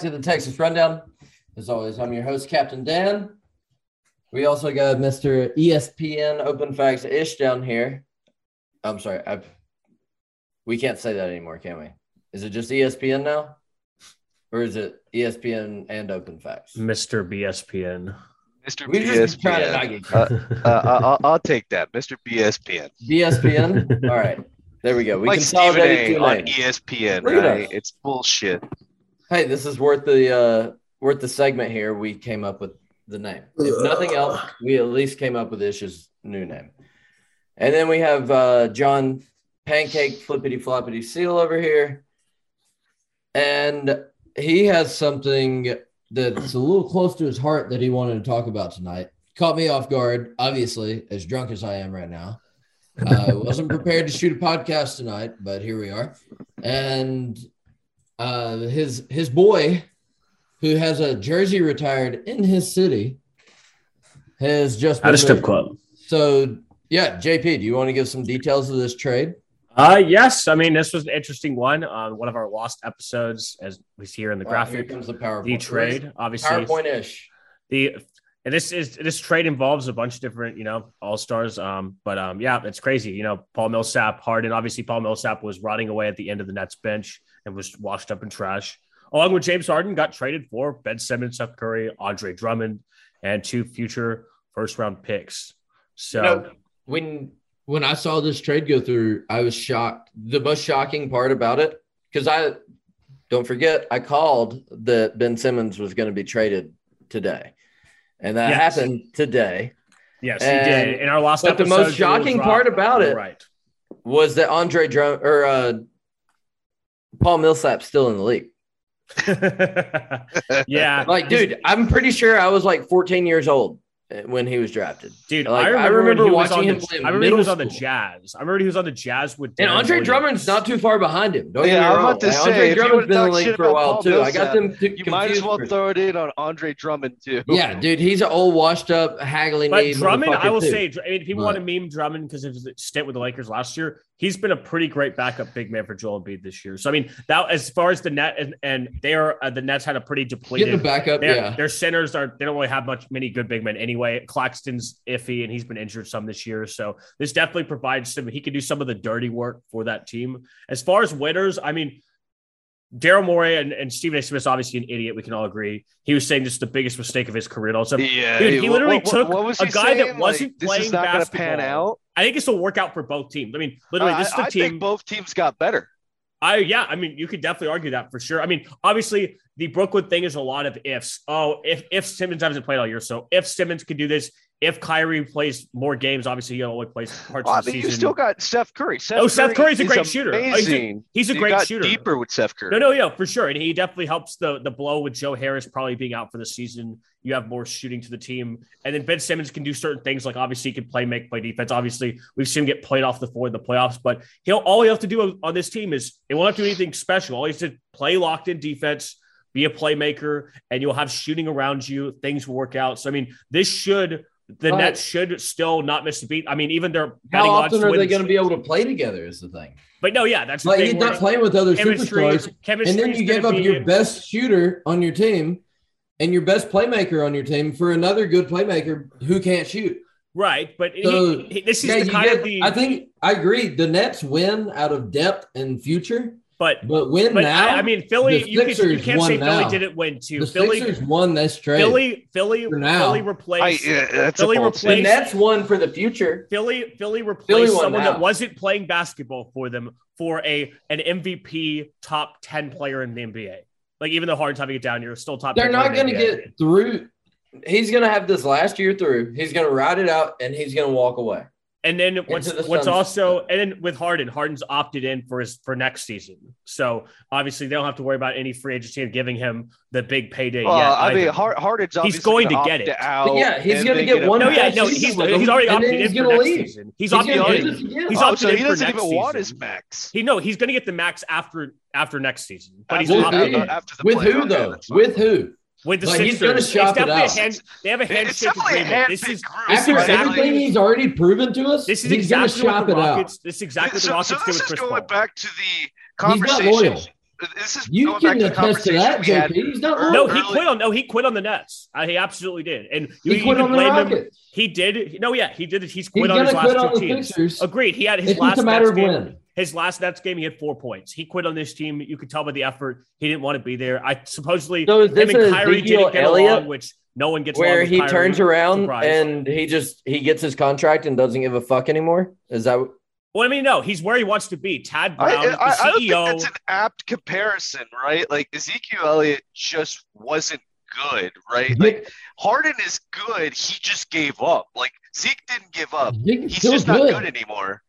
Welcome back to the Texas Rundown. As always, I'm your host, Captain Dan. We also got Mr. ESPN Open Facts Ish down here. I'm sorry, I've we can't say that anymore, can we? Is it just ESPN now? Or is it ESPN and Open Facts? Mr. BSPN. Mr. We just trying to BSPN. not get Uh, uh, I'll, I'll take that, Mr. BSPN. BSPN. All right, there we go. We like Stephen consolidated A. two on names. ESPN, right? It's bullshit. Hey, this is worth the uh worth the segment here. We came up with the name. If nothing else, we at least came up with Ish's new name. And then we have uh John Pancake Flippity Floppity Seal over here. And he has something that's a little close to his heart that he wanted to talk about tonight. Caught me off guard, obviously, as drunk as I am right now. I wasn't prepared to shoot a podcast tonight, but here we are. And uh, his his boy, who has a jersey retired in his city, has just At a been strip club. So yeah, JP, do you want to give some details of this trade? Uh yes. I mean, this was an interesting one. Um, one of our lost episodes, as we see here in the Wow, here graphic. comes the PowerPoint. the trade, obviously, PowerPoint ish. the and this is this trade involves a bunch of different, you know, all stars. Um, but um, yeah, it's crazy. You know, Paul Millsap, Harden. Obviously, Paul Millsap was rotting away at the end of the Nets bench and was washed up in trash. Along with James Harden, got traded for Ben Simmons, Seth Curry, Andre Drummond, and two future first round picks. So You know, when when I saw this trade go through, I was shocked. The most shocking part about it, because I don't forget, I called that Ben Simmons was going to be traded today, and that Yes. happened today. yes, and- he did. In our last episode, but the most shocking part about it- right? Was that Andre Drum or uh, Paul Millsap still in the league? yeah, Like, dude, I'm pretty sure I was like 14 years old when he was drafted. dude. like, I I remember, remember when he was watching him the, play I remember he middle was on the. Jazz. I remember he was on the Jazz with And Andre Williams. Drummond's not too far behind him. Don't Yeah, get I was wrong. about to Like, say, Andre if you Drummond's would been in the league for a while Paul too. I got them t- You might as well throw it in on Andre Drummond too. Yeah, dude, he's an old, washed up, haggling. But Drummond, I will too. say, I mean, people But- want to meme Drummond because of his stint with the Lakers last year. He's been a pretty great backup big man for Joel Embiid this year. So I mean, that as far as the net and, and they are uh, the Nets had a pretty depleted. the backup. Their, Yeah, their centers are they don't really have much many good big men anyway. Claxton's iffy and he's been injured some this year. So this definitely provides some he can do some of the dirty work for that team. As far as winners, I mean Daryl Morey and, and Stephen A. Smith's obviously an idiot. We can all agree. He was saying this is the biggest mistake of his career. Also, Yeah, Dude, he what- literally what- took what was a guy that wasn't Like, this playing is not gonna pan basketball. out. I think this will work out for both teams. I mean, literally, this is the I, I team. think both teams got better. I yeah, I mean, you could definitely argue that for sure. I mean, obviously, the Brooklyn thing is a lot of ifs. Oh, if if Simmons hasn't played all year, so if Simmons could do this, if Kyrie plays more games, obviously he only plays parts Well, of the mean, season. you still got Steph Curry. Seth Oh, Seth Curry's a great shooter. Oh, he's a- Amazing. he's a great got shooter. Deeper with Steph Curry. No, no, yeah, for sure. And he definitely helps the the blow with Joe Harris probably being out for the season. You have more shooting to the team. And then Ben Simmons can do certain things like obviously he can play, make, play defense. Obviously, we've seen him get played off the floor in the playoffs, but he'll all he have to do on this team is he won't have to do anything special. All he has to play locked in defense, be a playmaker, and you'll have shooting around you. Things will work out. So I mean, this should the But- Nets should still not miss a beat. I mean, even their how often are they going to be able to play together? Is the thing. But no, yeah, that's the Like where not playing with other chemistry, superstars, chemistry and then you give up your best shooter on your team and your best playmaker on your team for another good playmaker who can't shoot. right. But So, he- this is Yeah, the kind get- of the. I think I agree. The Nets win out of depth and future, but but win But now. I, I mean, Philly, you, can, you can't won say Philly didn't win too. the Philly, Sixers won this trade. Philly, Philly, For now. Philly I, replaced. yeah, that's Philly replaced- the statement. Nets won for the future. Philly, Philly replaced Philly someone now. that wasn't playing basketball for them for a an MVP top ten player in the NBA. Like even though Harden's having it down, you're still top. They're 10 not going to get through. He's going to have this last year through. He's going to ride it out, and he's going to walk away. And then what's the what's sunset. also and then with Harden, Harden's opted in for his for next season. So obviously they don't have to worry about any free agency and giving him the big payday Well, yet. I mean, either. Har- Harden's obviously going to get it. Out yeah, he's gonna get one no, yeah, no, season he's, he's already opted then in he's for gonna next leave. season. He's, He's opted gonna in. do this again. He's oh, opted so in he doesn't next even want his max. He no, he's going to get the max after after next season. But he's With opted in. after the With who though? With who? With the Like, he's gonna shop it definitely out. hand, they have a It's handshake definitely a agreement. This is group. this is After exactly everything he's already proven to us, this is he's going to exactly what shop the it out. Rockets. This is exactly what the so, Rockets so do this is going Paul. back to the He's not conversation. loyal. this is You going back can the attest to that, conversation JP. He's not ear- wrong. No, he early- quit on. No, he quit on the Nets. Uh, he absolutely did, and you, he you quit can on the blame him. He did. No, yeah, he did. He's He's quit on his last quit two teams. Agreed. He had his It's last a matter Nets of game. when. His last Nets game, he had four points. He quit on this team. You could tell by the effort. He didn't want to be there. I supposedly So is him and Kyrie Ezekiel didn't get Elliott along, which no one gets where with he Kyrie. turns around Surprise. and he just he gets his contract and doesn't give a fuck anymore? Is that what Well, I mean, no, he's where he wants to be. Tad Brown, I, the I don't think CEO. that's an apt comparison, right? Like Ezekiel Elliott just wasn't good, right? Like Harden is good. He just gave up. Like Zeke didn't give up. He's He's just good. not good anymore.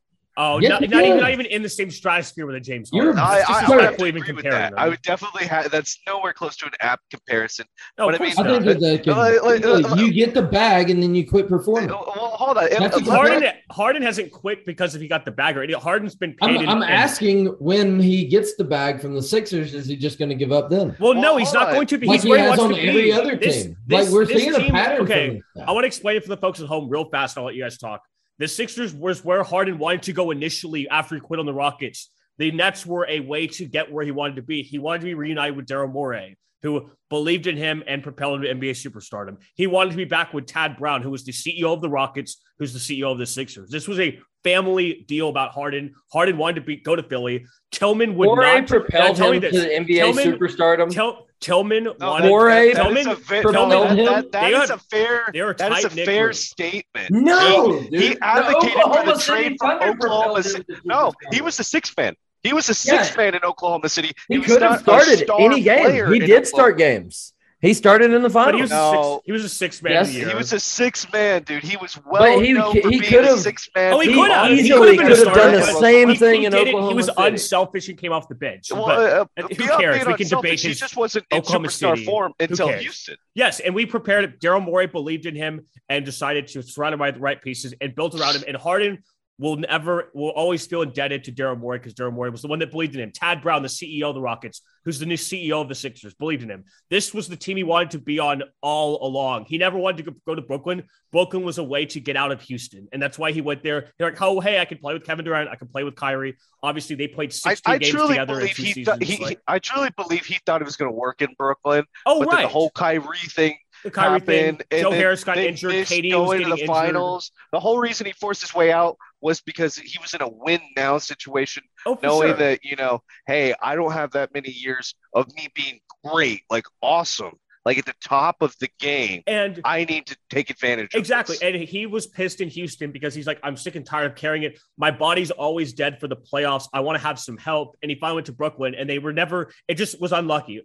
Oh, Yes, not, not even not even in the same stratosphere with a James You're- Harden. I, I, I would have disrespectful to even agree comparing that. them. I would definitely have. That's nowhere close to an apt comparison. No, but I mean, I not. think that that Like- like- like- uh, you get the bag and then you quit performing. Well, hold on. That's Let- a Harden, Harden hasn't quit because if he got the bag already. Harden's been paid. I'm, in- I'm in- asking when he gets the bag from the Sixers, is he just going to give up then? Well, no, he's not on. going to be. He's he where he has on every other team. this- like we're this seeing a team- pattern. Okay, I want to explain it for the folks at home real fast. I'll let you guys talk. The Sixers was where Harden wanted to go initially after he quit on the Rockets. The Nets were a way to get where he wanted to be. He wanted to be reunited with Daryl Morey, who believed in him and propelled him to NBA superstardom. He wanted to be back with Tad Brown, who was the CEO of the Rockets, who's the CEO of the Sixers. This was a family deal about Harden. Harden wanted to be go to Philly. Tilman would Morey not propelled Now, tell me him to this. the NBA Tilman- superstardom? Tell, Tilman No, wanted that- Morey that- that is Tilman- a ve- propelled that- him? that- that They is are- a fair. they are That is a tight-knit fair group. statement. No, he, dude. he The advocated for Oklahoma the City trade from Oklahoma City. No, he was a sixth man. He was a six man in Oklahoma City. He was could have started any game. He in did start games. He started in the But he finals. was, a No. six, he was a six man Yes, year. He was a six man, dude. He was well But he- known he for being could've- a six man. Oh, he, He could have. He easily could have been a could done the same He- thing he in did it. He was City. unselfish and came off the bench. Well, but uh, who cares? We can debate unselfish, He his just wasn't in Oklahoma superstar City. form until? Houston. yes, and we prepared. Daryl Morey believed in him and decided to surround him by the right pieces and built around him. And Harden will never, will always feel indebted to Daryl Morey because Daryl Morey was the one that believed in him. Tad Brown, the CEO of the Rockets, who's the new CEO of the Sixers, believed in him. This was the team he wanted to be on all along. He never wanted to go- to Brooklyn. Brooklyn was a way to get out of Houston, and that's why he went there. They're like, oh, hey, I can play with Kevin Durant. I can play with Kyrie. Obviously, they played I, 16 I games truly together in two seasons. thought he, like- I truly believe he thought it was going to work in Brooklyn, oh, but right. the whole Kyrie thing the Kyrie thing. happened. and Joe Harris got injured. KD was going getting to the injured. finals. The whole reason he forced his way out was because he was in a win now situation, Oh, knowing sure. that you know, hey, I don't have that many years of me being great, like awesome, like at the top of the game. and I need to take advantage of Exactly. And he was pissed in Houston because he's like, I'm sick and tired of carrying it. My body's always dead for the playoffs. I want to have some help. And he finally went to Brooklyn and they were never, it just was unlucky.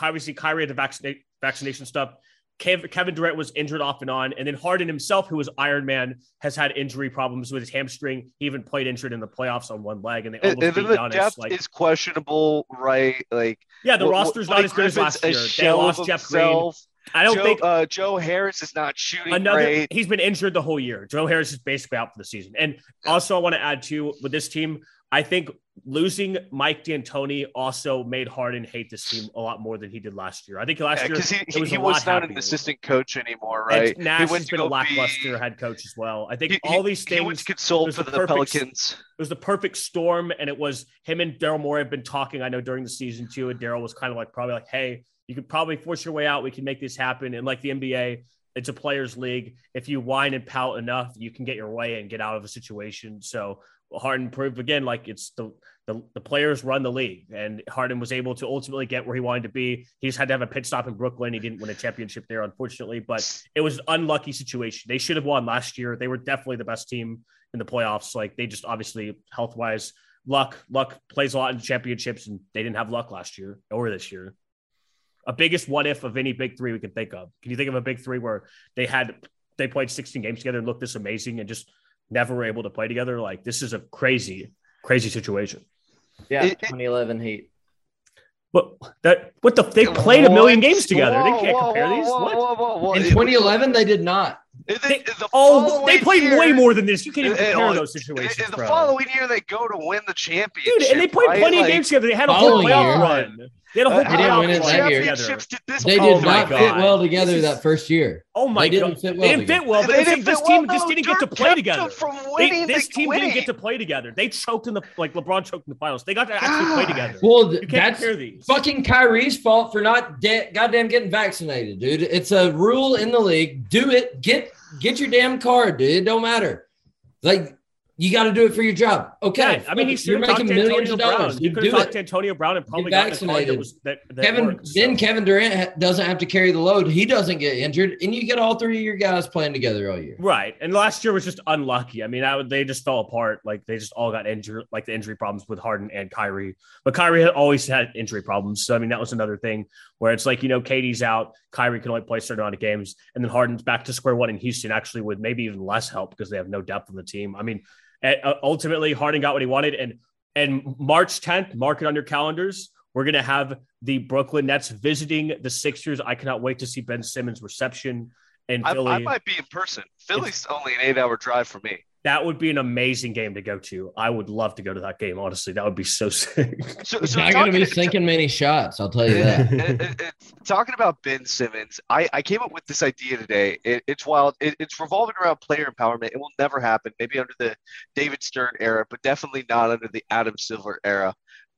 Obviously, Kyrie had the vaccina- vaccination stuff. Kev- Kevin Durant was injured off and on. And then Harden himself, who was Iron Man, has had injury problems with his hamstring. He even played injured in the playoffs on one leg and they almost and beat the Giannis. depth Like, is questionable, right? Like yeah, the Well, roster's Blake not as good as last year. They lost Jeff Green. I don't Joe, think uh, Joe Harris is not shooting another great. he's been injured the whole year. Joe Harris is basically out for the season. And also I want to add too with this team, I think losing Mike D'Antoni also made Harden hate this team a lot more than he did last year. I think last year because he, he, was he was not happier. an assistant coach anymore, and right? Nash he went has been a lackluster be- head coach as well. I think he- all these he things went to for the the, perfect- Pelicans. it was the perfect storm, and it was him and Daryl Morey have been talking. I know during the season too, and Daryl was kind of like probably like, "Hey, you could probably force your way out. We can make this happen." And like the NBA, it's a players' league. If you whine and pout enough, you can get your way and get out of a situation. So Harden proved again, like it's the the, the players run the league, and Harden was able to ultimately get where he wanted to be. He just had to have a pit stop in Brooklyn. He didn't win a championship there, unfortunately, but it was an unlucky situation. They should have won last year. They were definitely the best team in the playoffs. Like they just obviously health wise, luck luck plays a lot in championships, and they didn't have luck last year or this year. A biggest what if of any big three we can think of. Can you think of a big three where they had they played 16 games together and looked this amazing and just never were able to play together? Like this is a crazy, crazy situation. Yeah, It- it- 2011 Heat. But that what the they played a million games together. Whoa, they can't whoa, compare whoa, these. whoa, What? whoa, whoa, whoa. In 2011, they did not. it- They- the Oh, they played year- way more than this. You can't even it- it- compare oh, those situations, in the bro. following year, they go to win the championship. Dude, and they played right? plenty of Like, games together. They had a whole Following playoff year. run. They had a whole uh, They didn't playoff win it that year. together. did They Oh did my not fit well together is- that first year. Oh my They god, didn't fit well they didn't together. fit well. But They didn't this fit team well, just didn't get to play together. They- this team winning. didn't get to play together. They choked in the like LeBron choked in the finals. They got to actually play together. Well, that's these. fucking Kyrie's fault for not de- goddamn getting vaccinated, dude. It's a rule in the league. Do it. Get get your damn card, dude. It don't matter. Like you got to do it for your job. Okay. Yeah, I mean, he fuck you're should have talked making millions of dollars. You could have talked it. to Antonio Brown and probably got a that vaccinated. was that, that Kevin, works, then so. Kevin Durant doesn't have to carry the load. He doesn't get injured, and you get all three of your guys playing together all year. Right. And last year was just unlucky. I mean, I, would- they just fell apart. Like they just all got injured, like the injury problems with Harden and Kyrie. But Kyrie had always had injury problems. So, I mean, that was another thing where it's like, you know, KD's out. Kyrie can only play a certain amount of games. And then Harden's back to square one in Houston, actually, with maybe even less help because they have no depth on the team. I mean, eh, uh, ultimately, Harden got what he wanted. And, and March 10th, mark it on your calendars. We're going to have the Brooklyn Nets visiting the Sixers. I cannot wait to see Ben Simmons' reception in I, Philly. I might be in person. Philly's only an eight-hour drive for me. That would be an amazing game to go to. I would love to go to that game. Honestly, that would be so sick. So, It's so not going to be talking- sinking many shots. I'll tell you that. it- it- it's- talking about Ben Simmons, I, I came up with this idea today. It, it's wild. It, it's revolving around player empowerment. It will never happen. Maybe under the David Stern era, but definitely not under the Adam Silver era.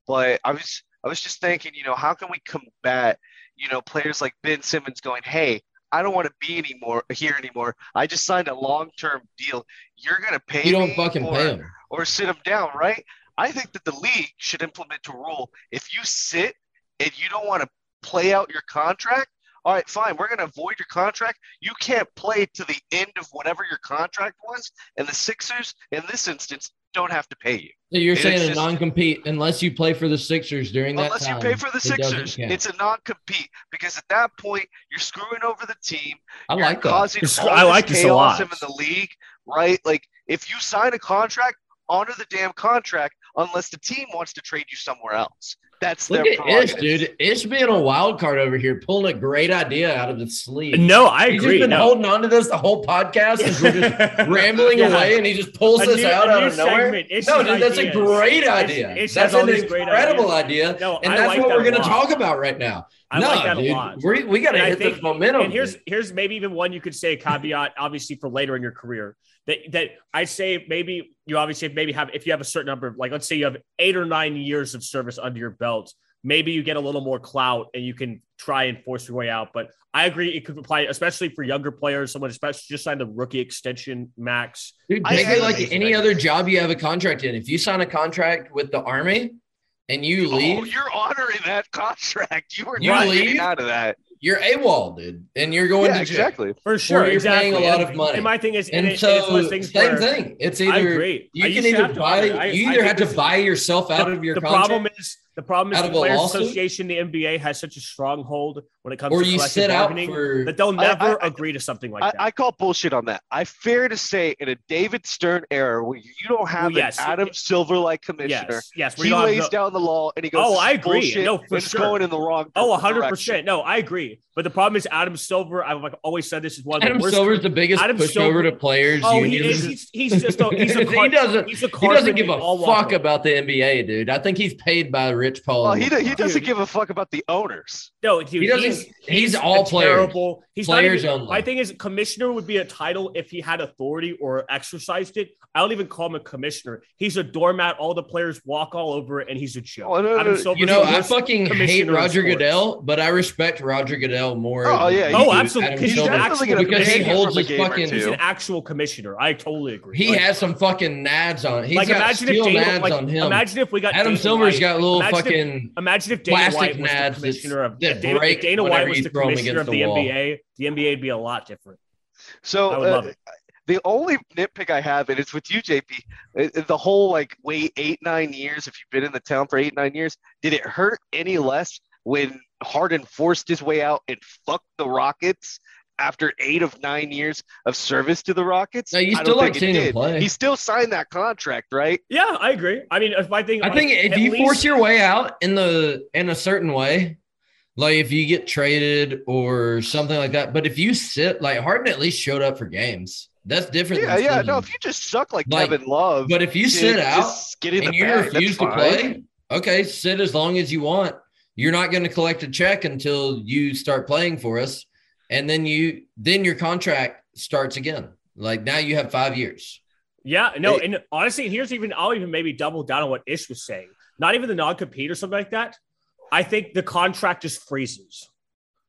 But I was I was just thinking, you know, how can we combat, you know, players like Ben Simmons going, hey, I don't want to be anymore here anymore. I just signed a long term deal. You're gonna pay You don't me fucking or, pay him. or sit him down, right? I think that the league should implement a rule. If you sit and you don't want to play out your contract, all right, fine. We're going to void your contract. You can't play to the end of whatever your contract was. And the Sixers, in this instance, don't have to pay you. So you're It's saying a just- non-compete unless you play for the Sixers during that time? Unless you pay for the it Sixers, it's a non-compete because at that point you're screwing over the team. I like that. causing It's- all I like this a lot. in the league, right? Like if you sign a contract, honor the damn contract unless the team wants to trade you somewhere else. That's Look their at Ish, dude. Ish being a wild card over here, pulling a great idea out of the sleeve. no, I He's agree. just been no. holding on to this the whole podcast as we're just rambling Yeah. away, and he just pulls A this new- out out of nowhere. segment, No, dude, that's a great idea. Ish that's an these great incredible ideas. idea, No, and I that's like what that we're going to talk about right now. I no, like that dude, a lot. We're, we got to hit think- this momentum. and here's here's maybe even one you could say a caveat, obviously for later in your career. That that I say maybe you obviously maybe have if you have a certain number of like let's say you have eight or nine years of service under your belt, maybe you get a little more clout and you can try and force your way out. But I agree it could apply especially for younger players, someone especially just signed a rookie extension max. Dude, I take think it like any other job you have a contract in. If you sign a contract with the army and you Oh, leave, you're honoring that contract. You were You not leave? getting out of that. You're AWOL, dude, and you're going Yeah, to jail. exactly. For sure. you're exactly. paying a lot of money. And my thing is, And and, it, so, and it's one of things same thing. It's I either agree. you I can either have to buy, honor- I- you I either think have to buy yourself out the, of your the contract, problem is the problem is the Players lawsuit? Association, the NBA has such a stronghold when it comes or to you collective sit out bargaining for. that they'll never I- agree to something like I, that. I call bullshit on that. I fair to say, in a David Stern era where you don't have Well, yes. an Adam Silver like commissioner, yes, yes. he lays no- down the law and he goes, Oh, I agree. bullshit," No, for it's sure. going in the wrong. Oh, 100 direction. percent. No, I agree. But the problem is Adam Silver. I've like always said this is one of Adam the worst. Silver's the biggest Adam pushover Silver- to players. oh, he is. He's, he's just a, he's a he doesn't. He's a He doesn't give a they all walk fuck about the NBA, dude. I think he's paid by Rich Paul. Well, he, he doesn't give a fuck about the owners. No, dude, He doesn't- He's, he's a all players. Terrible. He's not Players even- only. My thing is, commissioner would be a title if he had authority or exercised it. I don't even call him a commissioner. He's a doormat. All the players walk all over it, and he's a joke. Oh, no, no, Adam no. You know, I fucking hate Roger. Goodell, but I respect Roger Goodell more. Oh, yeah, I he- do Oh, absolutely. He's He's Silver. definitely going to because he holds a his fucking- He's an actual commissioner. I totally agree. He Like- has some fucking nads on. He's like got imagine if steel Dana, nads like, on him. imagine if we got Adam Dana Silver's White. got little Imagine if- fucking. Imagine if Dana plastic White was nads the commissioner of that if Dana, break if Dana White was you the throw 'em commissioner of against the the. NBA. The NBA would be a lot different. So I would uh, love it. the only nitpick I have, and it's with you, JP, uh, the whole like wait eight nine years. If you've been in the town for eight nine years, did it hurt any less when Harden forced his way out and fucked the Rockets after eight of nine years of service to the Rockets? No, you I still don't like think it seeing him did. play. He still signed that contract, right? Yeah, I agree. I mean, if my thing, I think if you least- force your way out in the in a certain way, like if you get traded or something like that, but if you sit like Harden at least showed up for games. That's different. Yeah, than yeah. sitting. No, if you just suck like, Like, Kevin Love, but if you dude, sit out just get in and you bag, refuse to fine. play, okay, sit as long as you want. You're not going to collect a check until you start playing for us. and then you then your contract starts again. Like now you have five years. Yeah, no, and honestly, here's even I'll even maybe double down on what Ish was saying. Not even the non-compete or something like that. I think the contract just freezes.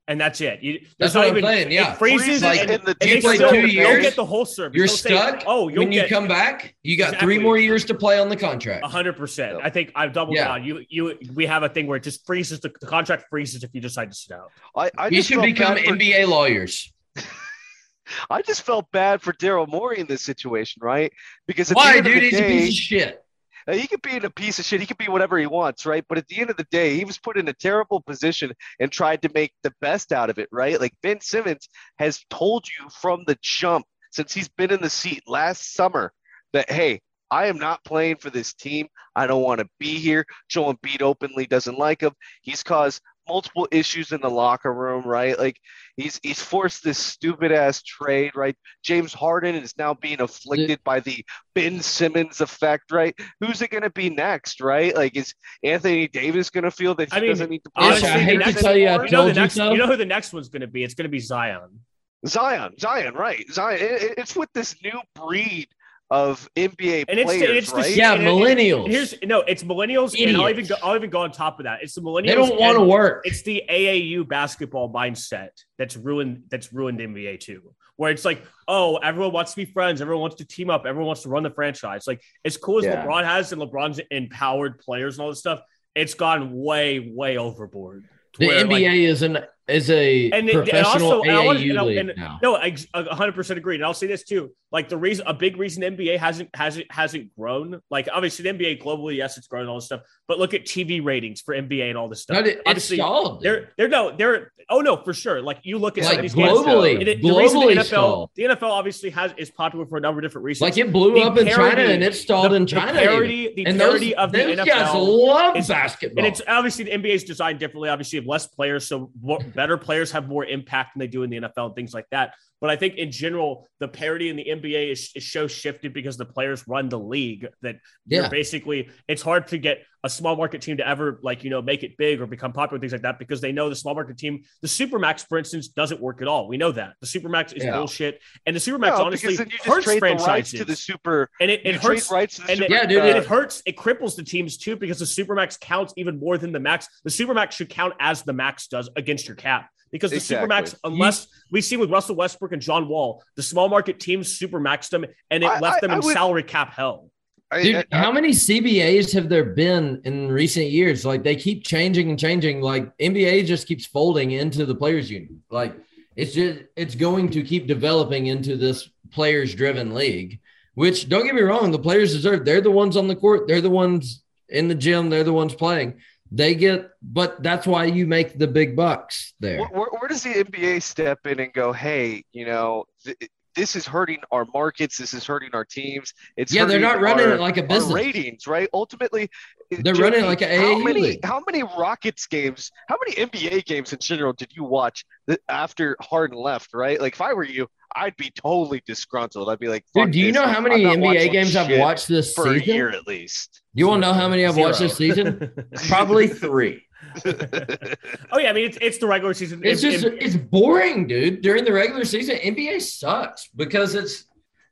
And that's it. You, That's not what I'm even saying, yeah. it freezes Freezes and, in and the they You play still two don't years, get the whole service. You're They'll say, stuck. oh, you'll when you get come back, you got Exactly. three more years to play on the contract. hundred percent. I think I've doubled Yeah. down. You, you, we have a thing where it just freezes. The, the contract freezes if you decide to sit out. I, I You should become for- NBA lawyers. I just felt bad for Daryl Morey in this situation, right? Because at Why, dude? of the He's a piece of shit. Uh, he could be in a piece of shit. He could be whatever he wants, right? But at the end of the day, he was put in a terrible position and tried to make the best out of it, right? Like Ben Simmons has told you from the jump since he's been in the seat last summer that, hey, I am not playing for this team. I don't want to be here. Joel Embiid openly doesn't like him. He's caused multiple issues in the locker room, right? Like he's he's forced this stupid ass trade, right? James Harden is now being afflicted by the Ben Simmons effect, right? Who's it going to be next, right? Like, is Anthony Davis going to feel that he I mean, doesn't need to play? Honestly, Honestly, I hate to tell you, I You know the you next. so. You know who the next one's going to be? It's going to be Zion. Zion, Zion, right? Zion. It- it- it's with this new breed of NBA And it's players, it's the right? shit- Yeah, and millennials. And here's no, it's millennials, and I'll even go, I'll even go on top of that. It's the millennials. They don't want to work. It's the AAU basketball mindset that's ruined. That's ruined NBA too. Where it's like, oh, everyone wants to be friends. Everyone wants to team up. Everyone wants to run the franchise. Like as cool as Yeah. LeBron has, and LeBron's empowered players and all this stuff. It's gone way, way overboard. The where, like, NBA is an is a And it- and professional also- AAU and I- league and- now. No, I a hundred percent agree. And I'll say this too: like the reason, a big reason NBA hasn't hasn't hasn't grown. Like obviously the NBA globally, yes, it's grown all this stuff. But look at TV ratings for NBA and all this stuff. No, it- it's obviously, stalled. they're they're no, they're oh no, for sure. Like you look at like these games. globally, and it- the the NFL, stalled. the NFL obviously has is popular for a number of different reasons. Like it blew the up in China and it stalled the, in the China. parity, even. the and those, of the those NFL guys love is- basketball. and it's obviously the NBA is designed differently. Obviously, you have less players, so more, better players have more impact than they do in the NFL and things like that. But I think in general, the parity in the NBA is, is so shifted because the players run the league that Yeah. you're basically it's hard to get a small market team to ever like you know make it big or become popular things like that because they know the small market team, the supermax, for instance, doesn't work at all. We know that the supermax is Yeah. bullshit, and the supermax No, honestly because then you just hurts trade the franchises to the super. and it, it hurts rights and super. it, Yeah, dude, and uh, it hurts. It cripples the teams too because the supermax counts even more than the max. The supermax should count as the max does against your cap because the Exactly. supermax, unless we see with Russell Westbrook and John Wall, the small market teams supermaxed them and it I- left I- them I in would- salary cap hell. I- Dude, I- how many CBAs have there been in recent years? Like they keep changing and changing. Like NBA just keeps folding into the players union. Like it's just it's going to keep developing into this players driven league. Which don't get me wrong, the players deserve. They're the ones on the court. They're the ones in the gym. They're the ones playing. They get, but that's why you make the big bucks there. Where, where, where does the NBA step in and go, hey, you know, th- this is hurting our markets. This is hurting our teams. It's yeah, they're not running our- it like a business. ratings, right? Ultimately, They're Jimmy, running like a how many league. how many Rockets games, how many NBA games in general did you watch after Harden left? Right? Like if I were you, I'd be totally disgruntled. I'd be like, Dude, do you this. know how many NBA games I've watched this for a season? year at least? You want to know how many I've watched this season? Probably three. oh yeah, I mean it's, it's the regular season. It's In- just in- it's boring, dude. During the regular season, NBA sucks because it's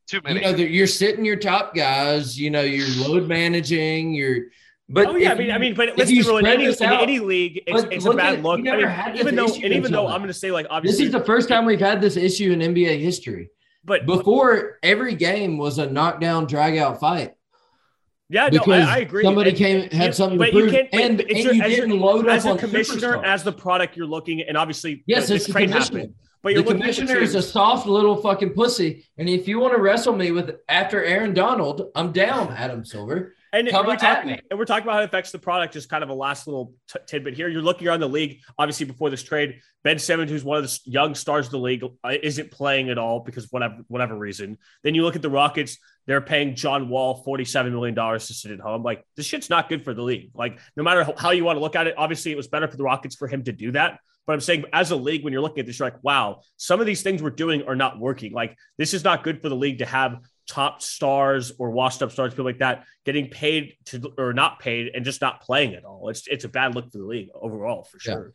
Too many. you know you're sitting your top guys. You know you're load managing. You're but oh yeah, I if mean, I mean, but if let's you be real. In spread any, this in any league, it's, it's a bad at- look. I mean, even though, and even though. I'm going to say like obviously, this is the first time we've had this issue in NBA history. but Before every game was a knockdown, drag out fight yeah, no, I, I agree. somebody And- came had you- something but to you prove, can't- and, it's and your- you as didn't load as up a on commissioner, superstars. as the product you're looking, and obviously, Yes, the, it's the commissioner. happened. But you're the looking at the commissioner is a soft little fucking pussy, and if you want to wrestle me with after Aaron Donald, I'm down, Adam Silver. And Come we're talking, and we're talking about how it affects the product. Just kind of a last little t- tidbit here. You're looking around the league, obviously before this trade. Ben Simmons, who's one of the young stars of the league, uh, isn't playing at all because whatever whatever reason. Then you look at the Rockets; they're paying John Wall forty seven million dollars to sit at home. Like this shit's not good for the league. Like no matter how you want to look at it, obviously it was better for the Rockets for him to do that. But I'm saying, as a league, when you're looking at this, you're like, wow, some of these things we're doing are not working. Like this is not good for the league to have top stars or washed up stars, people like that, getting paid to or not paid and just not playing at all. It's it's a bad look for the league overall for Yeah. sure.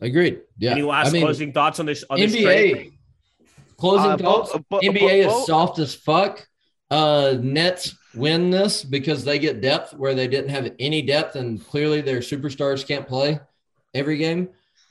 Agreed. Yeah. Any last I mean, closing thoughts on this? On this? NBA closing Uh, thoughts. bo- bo- NBA bo- is soft as fuck. Uh, Nets win this because they get depth where they didn't have any depth, and clearly their superstars can't play every game.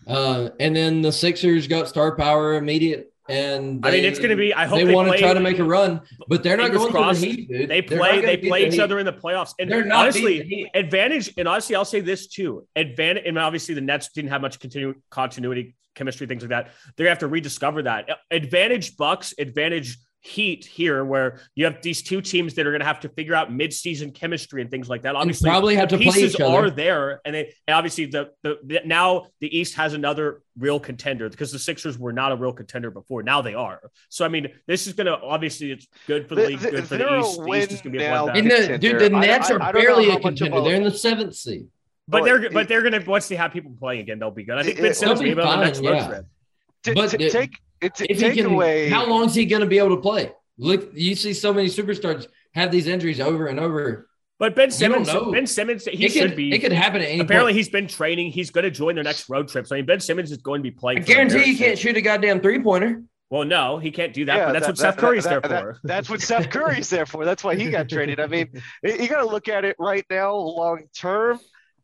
Uh, and then the Sixers got star power immediate, and I mean, it's going to be. I hope they, they, want to try to make a run, but they're not going crossed. to the Heat, dude. They play. They play each Heat. other in the playoffs, and They're not honestly, advantage. And honestly, I'll say this too: advantage. And obviously, the Nets didn't have much continu- continuity, chemistry, things like that. They're gonna have to rediscover that. Advantage Bucks. Advantage Heat here, where you have these two teams that are gonna have to figure out mid-season chemistry and things like that. And Obviously, probably have to play pieces each other. are there, and, they, and obviously the, the the now the East has another real contender because the Sixers were not a real contender before. Now they are. So I mean, this is gonna obviously it's good for the The- league, good for the East. The East is gonna be a win bloodbath. And the, contender. dude, the Nets I- are I barely a contender. They're in the seventh seed. But Well, they're it- but they're gonna once they have people playing again, they'll be good. I think It- Ben it- Simmons they'll be maybe on the next fine, road yeah. trip. T- But t- it- take it, If take he can, away. how long is he going to be able to play? Look, you see so many superstars have these injuries over and over. But Ben Simmons. Ben Simmons, he it should could be. It could happen at any Apparently, point. he's been training. He's going to join their next road trip. So I mean, Ben Simmons is going to be playing. I guarantee you can't shoot a goddamn three pointer. Well, no, he can't do that. Yeah, but that's that- what Steph that- Curry's that- there that- for. That's what Steph Curry's there for. That's why he got traded. I mean, you you got to look at it right now, long term.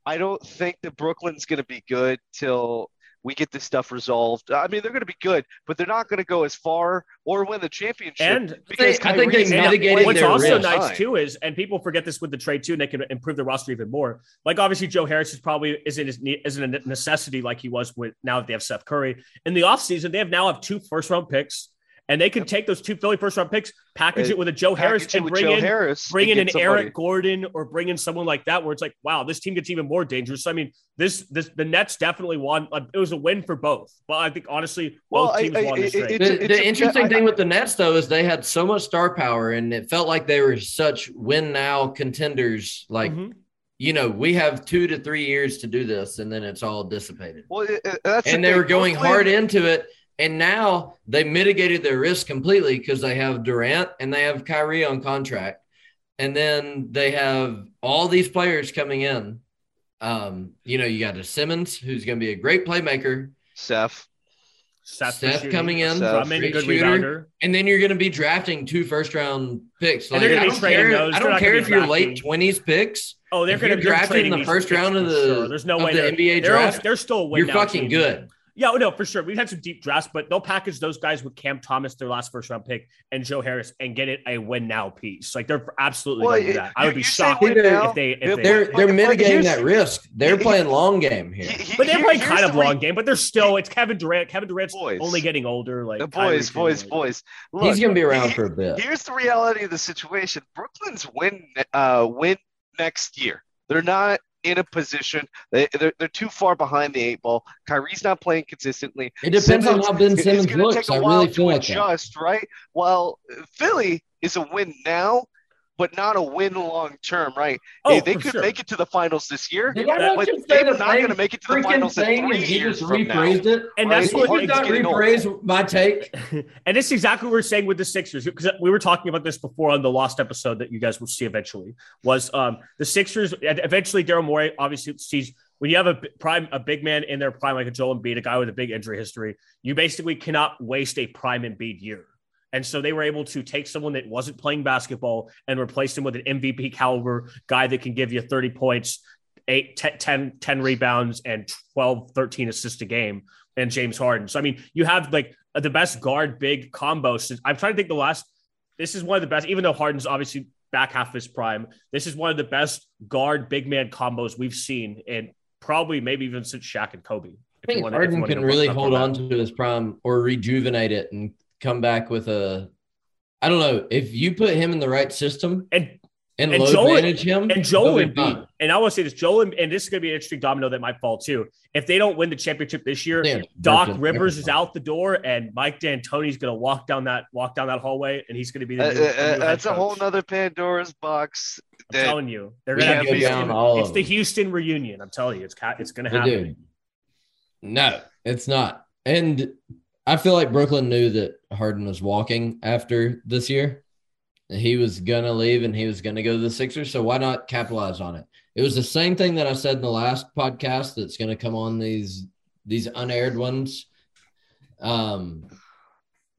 I don't think that Brooklyn's going to be good till we get this stuff resolved. I mean, they're going to be good, but they're not going to go as far or win the championship. And because I think they Kyrie's mitigated What's their also risk. nice Fine. too is, and people forget this with the trade too, and they can improve the roster even more. Like obviously, Joe Harris is probably isn't isn't a necessity like he was with now that they have Seth Curry in the offseason. They have now have two first round picks, and they can take those two Philly first round picks, package And it with a Joe Harris, and bring Joe in Harris bring in an somebody. Eric Gordon or bring in someone like that, where it's like, wow, this team gets even more dangerous. So, I mean, this this the Nets definitely won. It was a win for both, but I think honestly, Well, both I- teams I- won this it- trade. The, It's the it's a- interesting I- thing with the Nets, though, is they had so much star power, and it felt like they were such win now contenders. Like, Mhm. you know, we have two to three years to do this, and then it's all dissipated. Well, it- it- the and they thing. were going hard into it. And now they mitigated their risk completely because they have Durant and they have Kyrie on contract. And then they have all these players coming in. Um, you know, you got a Simmons who's going to be a great playmaker, Seth. Seth, Steph coming in, Seth. Drummond, a good shooter. rebounder. and then you're going to be drafting two first round picks. And Like, they're I don't care, those. I don't care if you're drafting- late 20s picks. Oh, they're going to you're be drafting the first round of the- sure. There's no of way the they're, NBA they're, draft, they're still a win You're fucking team. good. Yeah, oh, no, for sure. We've had some deep drafts, but they'll package those guys with Cam Thomas, their last first round pick, and Joe Harris, and get it a win now piece. Like they're absolutely Well, going to do that. I would be shocked if now, they if they're- they. They're they're mitigating that risk. They're playing long game here. but they're playing kind of long game, but they're still it's Kevin Durant. Kevin Durant's Boys. only getting older. Like The Kyrie boys, too, boys, like- boys. He's going to be around he- for a bit. Here's the reality of the situation. Brooklyn's win uh win next year. They're not in a position. They they're, they're too far behind the eight ball. Kyrie's not playing consistently. It depends on how Ben it's Simmons gonna looks. Take a I while really feel to like that. adjust, right? Well, Philly is a win now, but not a win long term, right? Oh, they they for could sure. make it to the finals this year, Did I not but just say they're not going to make it to the finals in thing three and he years just from now. rephrased it? And Right? that's Did what you It's not getting old. rephrase my take? and this is exactly what we're saying with the Sixers because we were talking about this before on the lost episode that you guys will see eventually. Was um, the Sixers eventually? Daryl Morey obviously sees when you have a prime a big man in their prime like a Joel Embiid, a guy with a big injury history. You basically cannot waste a prime Embiid year. And so they were able to take someone that wasn't playing basketball and replace him with an MVP caliber guy that can give you 30 points, eight, 10, 10, 10 rebounds, and 12, 13 assists a game, and James Harden. So, I mean, you have like uh, the best guard big combo. since- I'm trying to think the last, this is one of the best, even though Harden's obviously back half of his prime, this is one of the best guard big man combos we've seen, and probably maybe even since Shaq and Kobe. I think wanna- if you Harden can really hold on to his prime or rejuvenate it and come back with a. I don't know if you put him in the right system And and, And load Joel- manage him. And Joel be Embiid, fine. and I want to say this, Joel, and this is going to be an interesting domino that might fall too. If they don't win the championship this year, Yeah, Doc Burton, Rivers is everything. out the door, and Mike D'Antoni's going to walk down that walk down that hallway, and he's going to be the Uh, new, uh, the new head that's a whole coach. nother Pandora's box. I'm that- telling you, they're going to have have to Houston. down all It's of the them. Houston reunion. I'm telling you, it's it's going to happen. dude, no, it's not. And I feel like Brooklyn knew that Harden was walking after this year. He was gonna leave and he was gonna go to the Sixers. So why not capitalize on it? It was the same thing that I said in the last podcast that's gonna come on these these unaired ones. Um,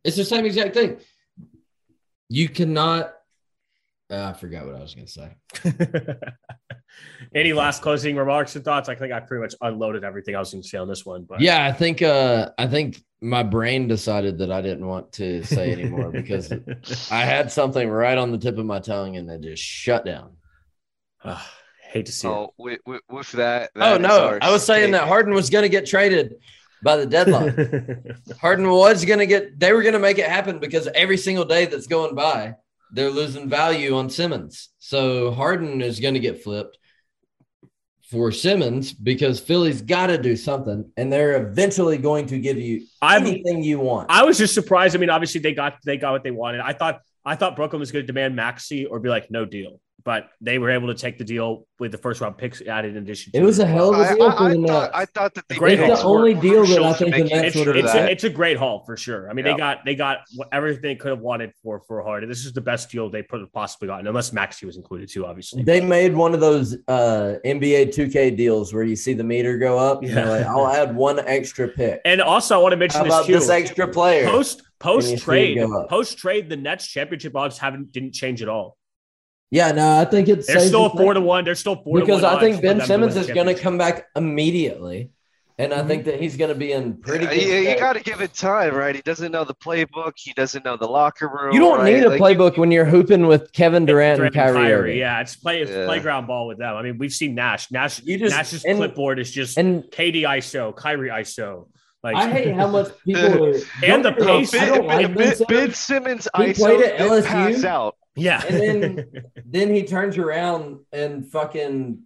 it's the same exact thing. You cannot. Uh, I forgot what I was going to say. Any last closing remarks and thoughts? I think I pretty much unloaded everything I was going to say on this one. But Yeah, I think. Uh, I think my brain decided that I didn't want to say anymore because I had something right on the tip of my tongue and it just shut down. Ah, hate to see. Oh, with, with, with that. Oh no, I was saying take. that Harden was going to get traded by the deadline. Harden was going to get. They were going to make it happen because every single day that's going by, they're losing value on Simmons. So Harden is going to get flipped for Simmons because Philly's got to do something, and they're eventually going to give you I'm- anything you want. I was just surprised. I mean, obviously they got they got what they wanted. I thought I thought Brooklyn was going to demand Maxey or be like no deal, but they were able to take the deal with the first round picks added in addition. To it was a hell of a deal I, for I the thought, I thought that the Great Knicks haul. It's the only deal that I think the making Nets it would have it's, a, it's a great haul for sure. I mean, Yeah. they got they got everything they could have wanted for for Harden. This is the best deal they could have possibly gotten, unless Maxey was included too, obviously. They made one of those uh, NBA 2K deals where you see the meter go up. and they're Yeah. like, I'll add one extra pick. and also, I want to mention How this about too. this extra player? Post post trade post trade, the Nets championship odds haven't didn't change at all. Yeah, no, I think it's They're still four to one. They're still four because to one Because I think Ben Simmons is going to come back immediately, and I mm-hmm. think that he's going to be in pretty. Yeah, Good you, you got to give it time, right? He doesn't know the playbook. He doesn't know the locker room. You don't right? need a Like, playbook when you're hooping with Kevin Durant, and Kyrie. Irving. Yeah, it's play it's Yeah. playground ball with them. I mean, we've seen Nash. Nash You just- Nash's and- clipboard is just And KD ISO, Kyrie ISO. Like I hate how much people are. And the don't get me wrong, pace- I Ben, don't like ben, Ben ben, Simmons. Ben Simmons He ISO played at LSU. pass out. Yeah. And then then he turns around and fucking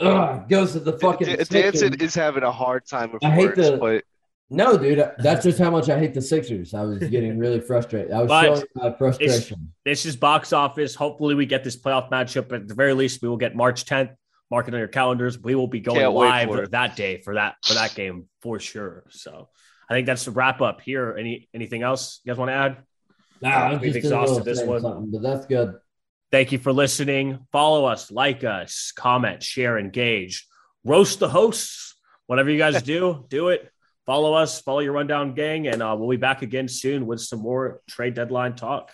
ugh, goes to the fucking. D- Danson is having a hard time with I hate words, the- but No, dude, that's just how much I hate the Sixers. I was getting really frustrated. I was But showing my frustration. this is box office. Hopefully, we get this playoff matchup. At the very least, we will get March 10th. Mark it on your calendars. We will be going Can't live for that day for that for that game for sure. So I think that's the wrap up here. Any anything else you guys want to add? Nah, I'm We've just in the middle exhausted this one. but that's good. Thank you for listening. Follow us, like us, comment, share, engage, roast the hosts. Whatever you guys do, do it. Follow us, follow your rundown gang, and uh, we'll be back again soon with some more trade deadline talk.